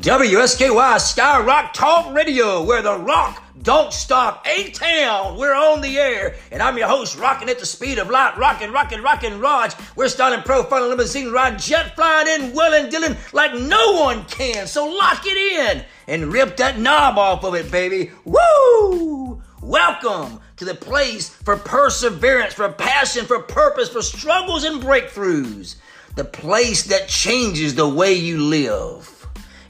WSKY Sky Rock Talk Radio, where the rock don't stop. A-Town, we're on the air, and I'm your host, rocking at the speed of light, rocking, rocking, rocking Rog. We're styling profiling limousine ride, jet flying in, well and Dylan like no one can. So lock it in and rip that knob off of it, baby. Woo! Welcome to the place for perseverance, for passion, for purpose, for struggles and breakthroughs. The place that changes the way you live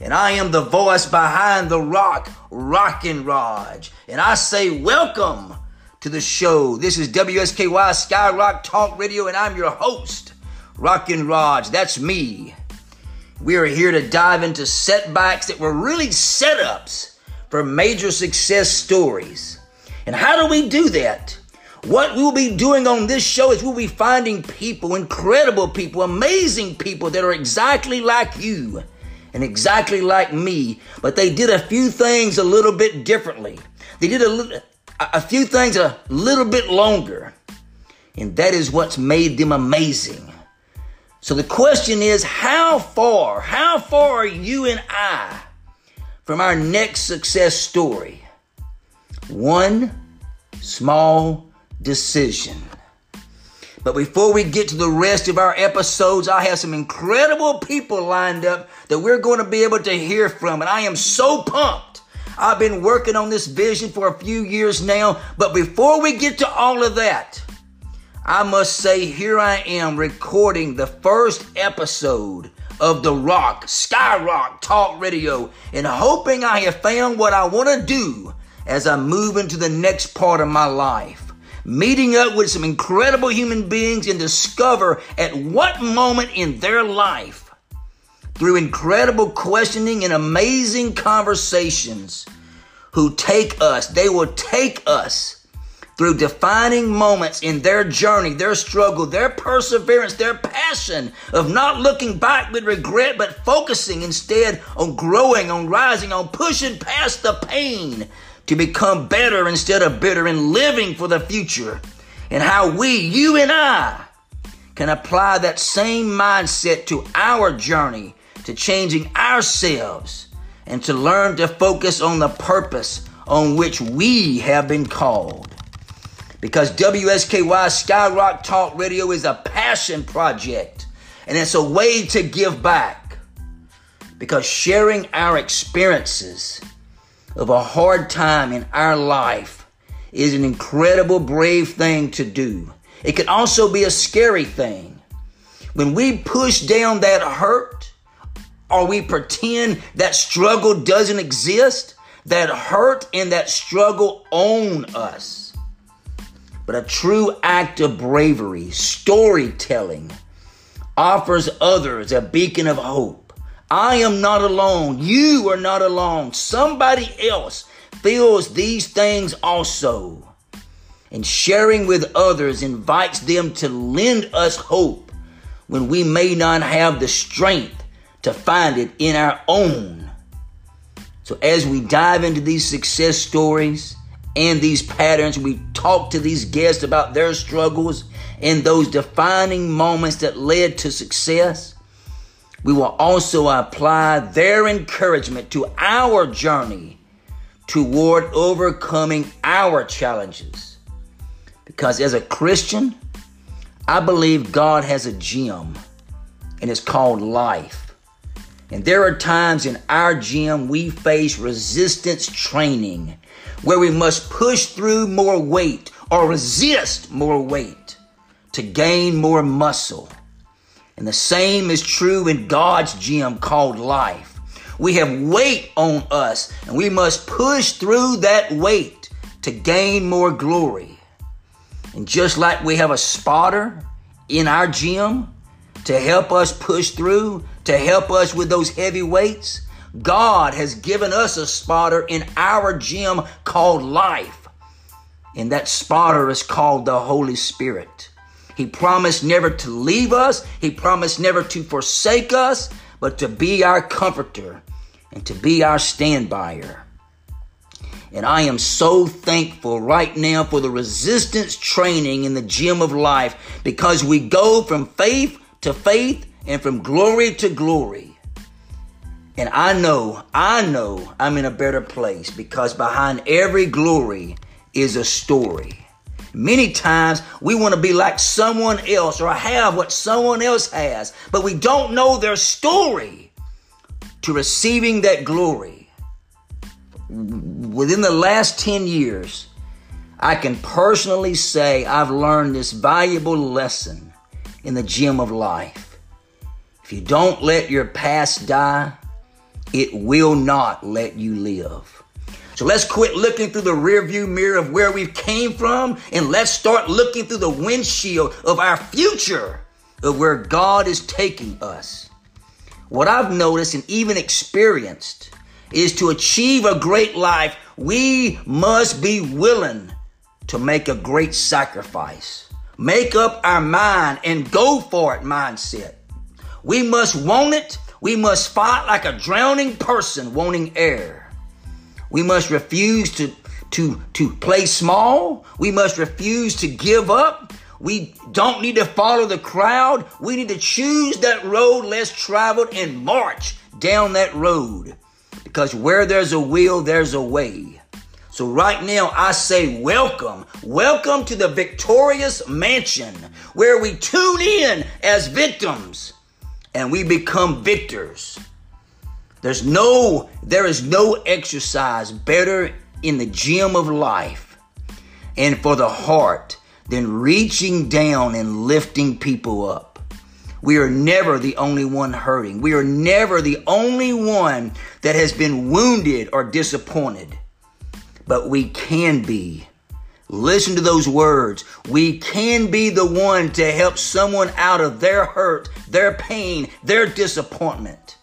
and I am the voice behind the rock, Rockin' Rog. And I say, welcome to the show. This is WSKY Skyrock Talk Radio, and I'm your host, Rockin' Rog. That's me. We are here to dive into setbacks that were really setups for major success stories. And how do we do that? What we'll be doing on this show is we'll be finding people, incredible people, amazing people that are exactly like you and exactly like me, but they did a few things a little bit differently. They did a, a few things a little bit longer, and that is what's made them amazing. So the question is, how far, how far are you and I from our next success story? One small decision. But before we get to the rest of our episodes, I have some incredible people lined up that we're going to be able to hear from. And I am so pumped. I've been working on this vision for a few years now. But before we get to all of that, I must say, here I am recording the first episode of The Rock, Skyrock Talk Radio, and hoping I have found what I want to do as I move into the next part of my life meeting up with some incredible human beings and discover at what moment in their life, through incredible questioning and amazing conversations, who take us, they will take us through defining moments in their journey, their struggle, their perseverance, their passion of not looking back with regret, but focusing instead on growing, on rising, on pushing past the pain to become better instead of bitter and living for the future. And how we, you and I, can apply that same mindset to our journey to changing ourselves and to learn to focus on the purpose on which we have been called. Because WSKY Skyrock Talk Radio is a passion project and it's a way to give back. Because sharing our experiences of a hard time in our life is an incredible, brave thing to do. It can also be a scary thing. When we push down that hurt or we pretend that struggle doesn't exist, that hurt and that struggle own us. But a true act of bravery, storytelling, offers others a beacon of hope I am not alone. You are not alone. Somebody else feels these things also. And sharing with others invites them to lend us hope when we may not have the strength to find it in our own. So, as we dive into these success stories and these patterns, we talk to these guests about their struggles and those defining moments that led to success we will also apply their encouragement to our journey toward overcoming our challenges. Because as a Christian, I believe God has a gym, and it's called life. And there are times in our gym we face resistance training where we must push through more weight or resist more weight to gain more muscle. And the same is true in God's gym called life. We have weight on us, and we must push through that weight to gain more glory. And just like we have a spotter in our gym to help us push through, to help us with those heavy weights, God has given us a spotter in our gym called life. And that spotter is called the Holy Spirit. He promised never to leave us. He promised never to forsake us, but to be our comforter and to be our standbyer. And I am so thankful right now for the resistance training in the gym of life because we go from faith to faith and from glory to glory. And I know, I know I'm in a better place because behind every glory is a story. Many times we want to be like someone else or have what someone else has, but we don't know their story to receiving that glory. Within the last 10 years, I can personally say I've learned this valuable lesson in the gym of life. If you don't let your past die, it will not let you live. So let's quit looking through the rearview mirror of where we came from and let's start looking through the windshield of our future of where God is taking us. What I've noticed and even experienced is to achieve a great life, we must be willing to make a great sacrifice. Make up our mind and go for it mindset. We must want it. We must fight like a drowning person wanting air. We must refuse to, to, to play small. We must refuse to give up. We don't need to follow the crowd. We need to choose that road less traveled and march down that road. Because where there's a will, there's a way. So right now I say welcome. Welcome to the victorious mansion where we tune in as victims and we become victors. There's no, there is no exercise better in the gym of life and for the heart than reaching down and lifting people up. We are never the only one hurting. We are never the only one that has been wounded or disappointed. But we can be. Listen to those words. We can be the one to help someone out of their hurt, their pain, their disappointment.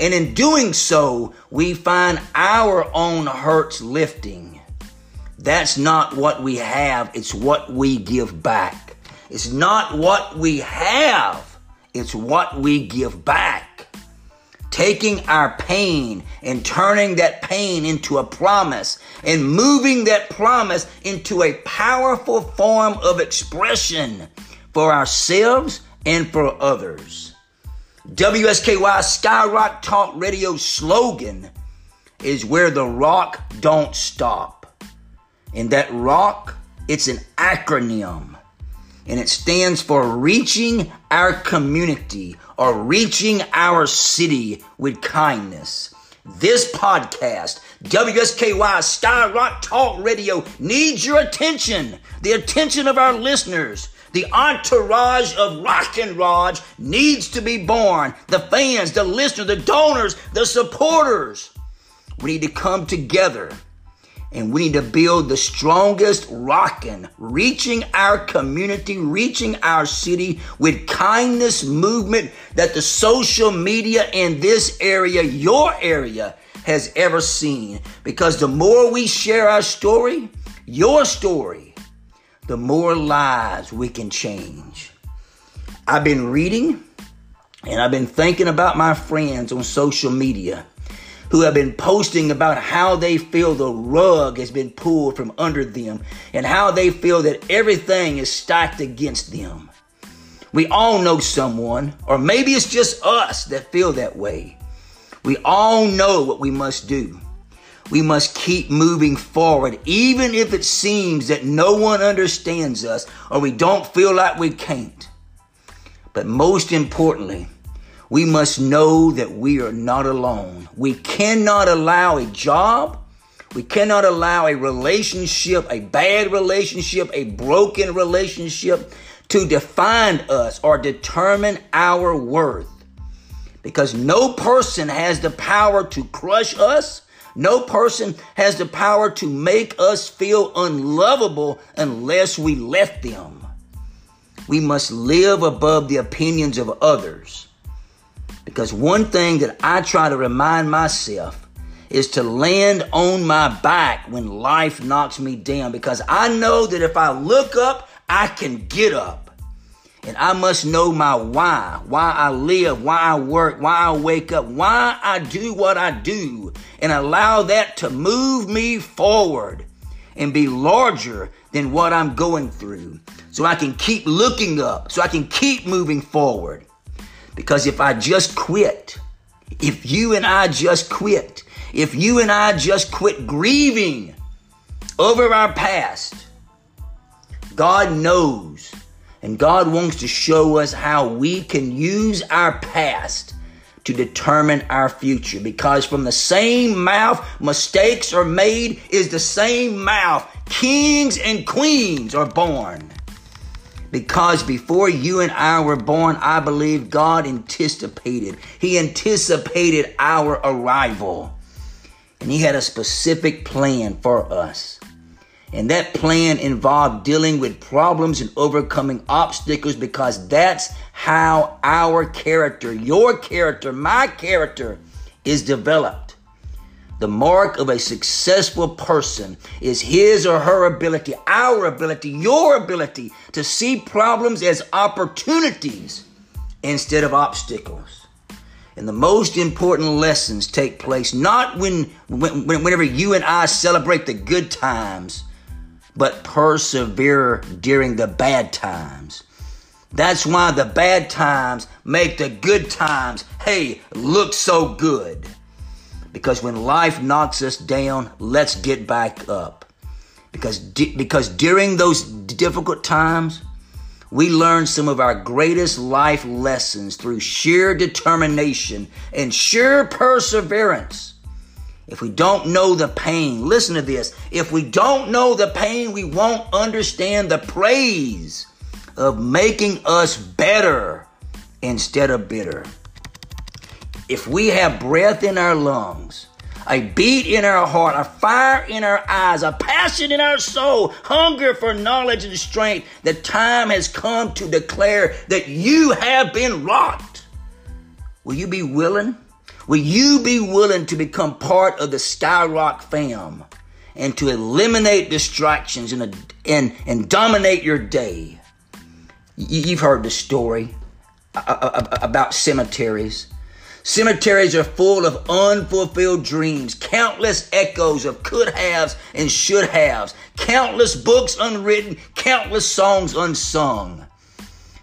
And in doing so, we find our own hurts lifting. That's not what we have, it's what we give back. It's not what we have, it's what we give back. Taking our pain and turning that pain into a promise and moving that promise into a powerful form of expression for ourselves and for others. WSKY Skyrock Talk Radio slogan is where the rock don't stop. And that rock, it's an acronym. And it stands for reaching our community or reaching our city with kindness. This podcast, WSKY Skyrock Talk Radio, needs your attention, the attention of our listeners. The entourage of Rock and Rog needs to be born. The fans, the listeners, the donors, the supporters. We need to come together and we need to build the strongest rockin', reaching our community, reaching our city with kindness movement that the social media in this area, your area, has ever seen. Because the more we share our story, your story, the more lives we can change. I've been reading and I've been thinking about my friends on social media who have been posting about how they feel the rug has been pulled from under them and how they feel that everything is stacked against them. We all know someone, or maybe it's just us that feel that way. We all know what we must do. We must keep moving forward, even if it seems that no one understands us or we don't feel like we can't. But most importantly, we must know that we are not alone. We cannot allow a job, we cannot allow a relationship, a bad relationship, a broken relationship to define us or determine our worth. Because no person has the power to crush us no person has the power to make us feel unlovable unless we let them. We must live above the opinions of others. Because one thing that I try to remind myself is to land on my back when life knocks me down. Because I know that if I look up, I can get up. And I must know my why, why I live, why I work, why I wake up, why I do what I do, and allow that to move me forward and be larger than what I'm going through. So I can keep looking up, so I can keep moving forward. Because if I just quit, If you and I just quit, if you and I just quit grieving over our past, God knows and God wants to show us how we can use our past to determine our future because from the same mouth mistakes are made is the same mouth kings and queens are born. Because before you and I were born, I believe God anticipated. He anticipated our arrival. And He had a specific plan for us. And that plan involved dealing with problems and overcoming obstacles because that's how our character, your character, my character is developed. The mark of a successful person is his or her ability, our ability, your ability to see problems as opportunities instead of obstacles. And the most important lessons take place not when, when whenever you and I celebrate the good times but persevere during the bad times. That's why the bad times make the good times, hey, look so good. Because when life knocks us down, let's get back up. Because, di- because during those difficult times, we learn some of our greatest life lessons through sheer determination and sheer perseverance. If we don't know the pain, listen to this. If we don't know the pain, we won't understand the praise of making us better instead of bitter. If we have breath in our lungs, a beat in our heart, a fire in our eyes, a passion in our soul, hunger for knowledge and strength, the time has come to declare that you have been rocked. Will you be willing? Will you be willing to become part of the Skyrock fam and to eliminate distractions and, and, and dominate your day? You've heard the story uh, uh, uh, about cemeteries. Cemeteries are full of unfulfilled dreams, countless echoes of could haves and should haves, countless books unwritten, countless songs unsung.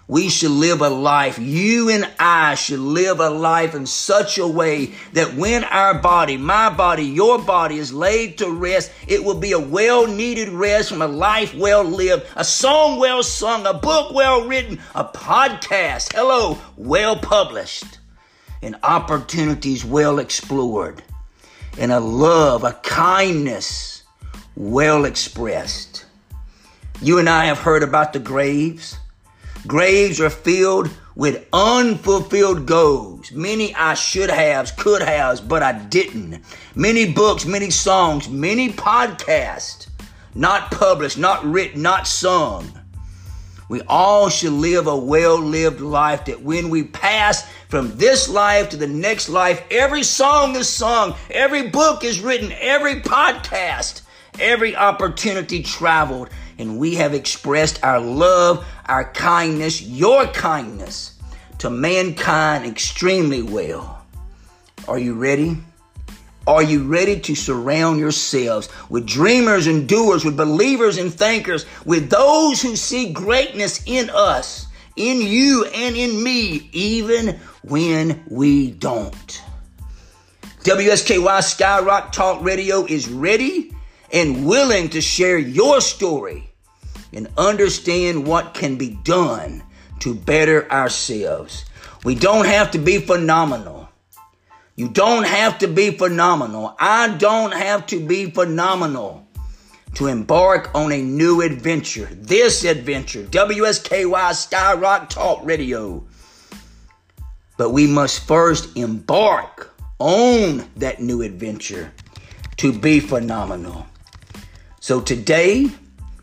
We should live a life, you and I should live a life in such a way that when our body, my body, your body is laid to rest, it will be a well needed rest from a life well lived, a song well sung, a book well written, a podcast, hello, well published, and opportunities well explored, and a love, a kindness well expressed. You and I have heard about the graves Graves are filled with unfulfilled goals. Many I should have, could have, but I didn't. Many books, many songs, many podcasts, not published, not written, not sung. We all should live a well lived life that when we pass from this life to the next life, every song is sung, every book is written, every podcast, every opportunity traveled, and we have expressed our love, our kindness, your kindness to mankind extremely well. Are you ready? Are you ready to surround yourselves with dreamers and doers, with believers and thinkers, with those who see greatness in us, in you and in me, even when we don't? WSKY Skyrock Talk Radio is ready and willing to share your story and understand what can be done to better ourselves. We don't have to be phenomenal. You don't have to be phenomenal. I don't have to be phenomenal to embark on a new adventure. This adventure, WSKY Skyrock Talk Radio. But we must first embark on that new adventure to be phenomenal. So today,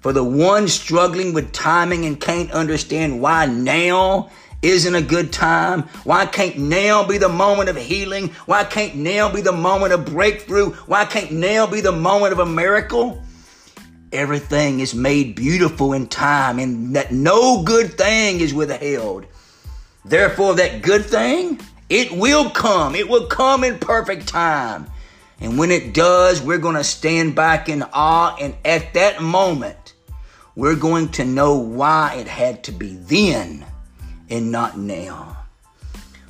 for the one struggling with timing and can't understand why now isn't a good time? Why can't now be the moment of healing? Why can't now be the moment of breakthrough? Why can't now be the moment of a miracle? Everything is made beautiful in time and that no good thing is withheld. Therefore, that good thing, it will come. It will come in perfect time. And when it does, we're going to stand back in awe. And at that moment, we're going to know why it had to be then and not now.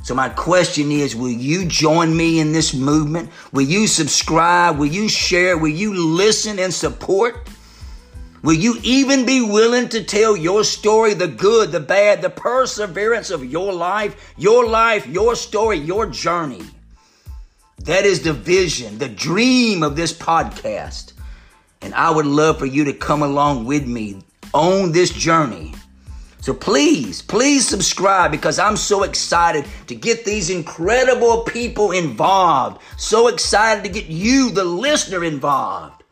So my question is, will you join me in this movement? Will you subscribe? Will you share? Will you listen and support? Will you even be willing to tell your story, the good, the bad, the perseverance of your life, your life, your story, your journey? That is the vision, the dream of this podcast. And I would love for you to come along with me on this journey so please, please subscribe because I'm so excited to get these incredible people involved. So excited to get you, the listener, involved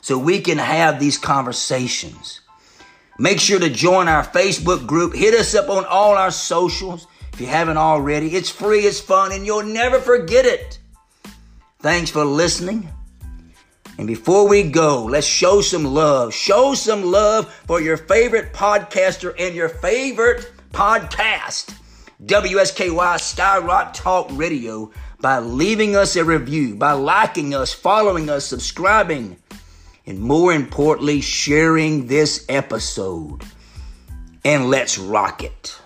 so we can have these conversations. Make sure to join our Facebook group. Hit us up on all our socials if you haven't already. It's free, it's fun, and you'll never forget it. Thanks for listening. And before we go, let's show some love. Show some love for your favorite podcaster and your favorite podcast, WSKY Skyrock Talk Radio, by leaving us a review, by liking us, following us, subscribing, and more importantly, sharing this episode. And let's rock it.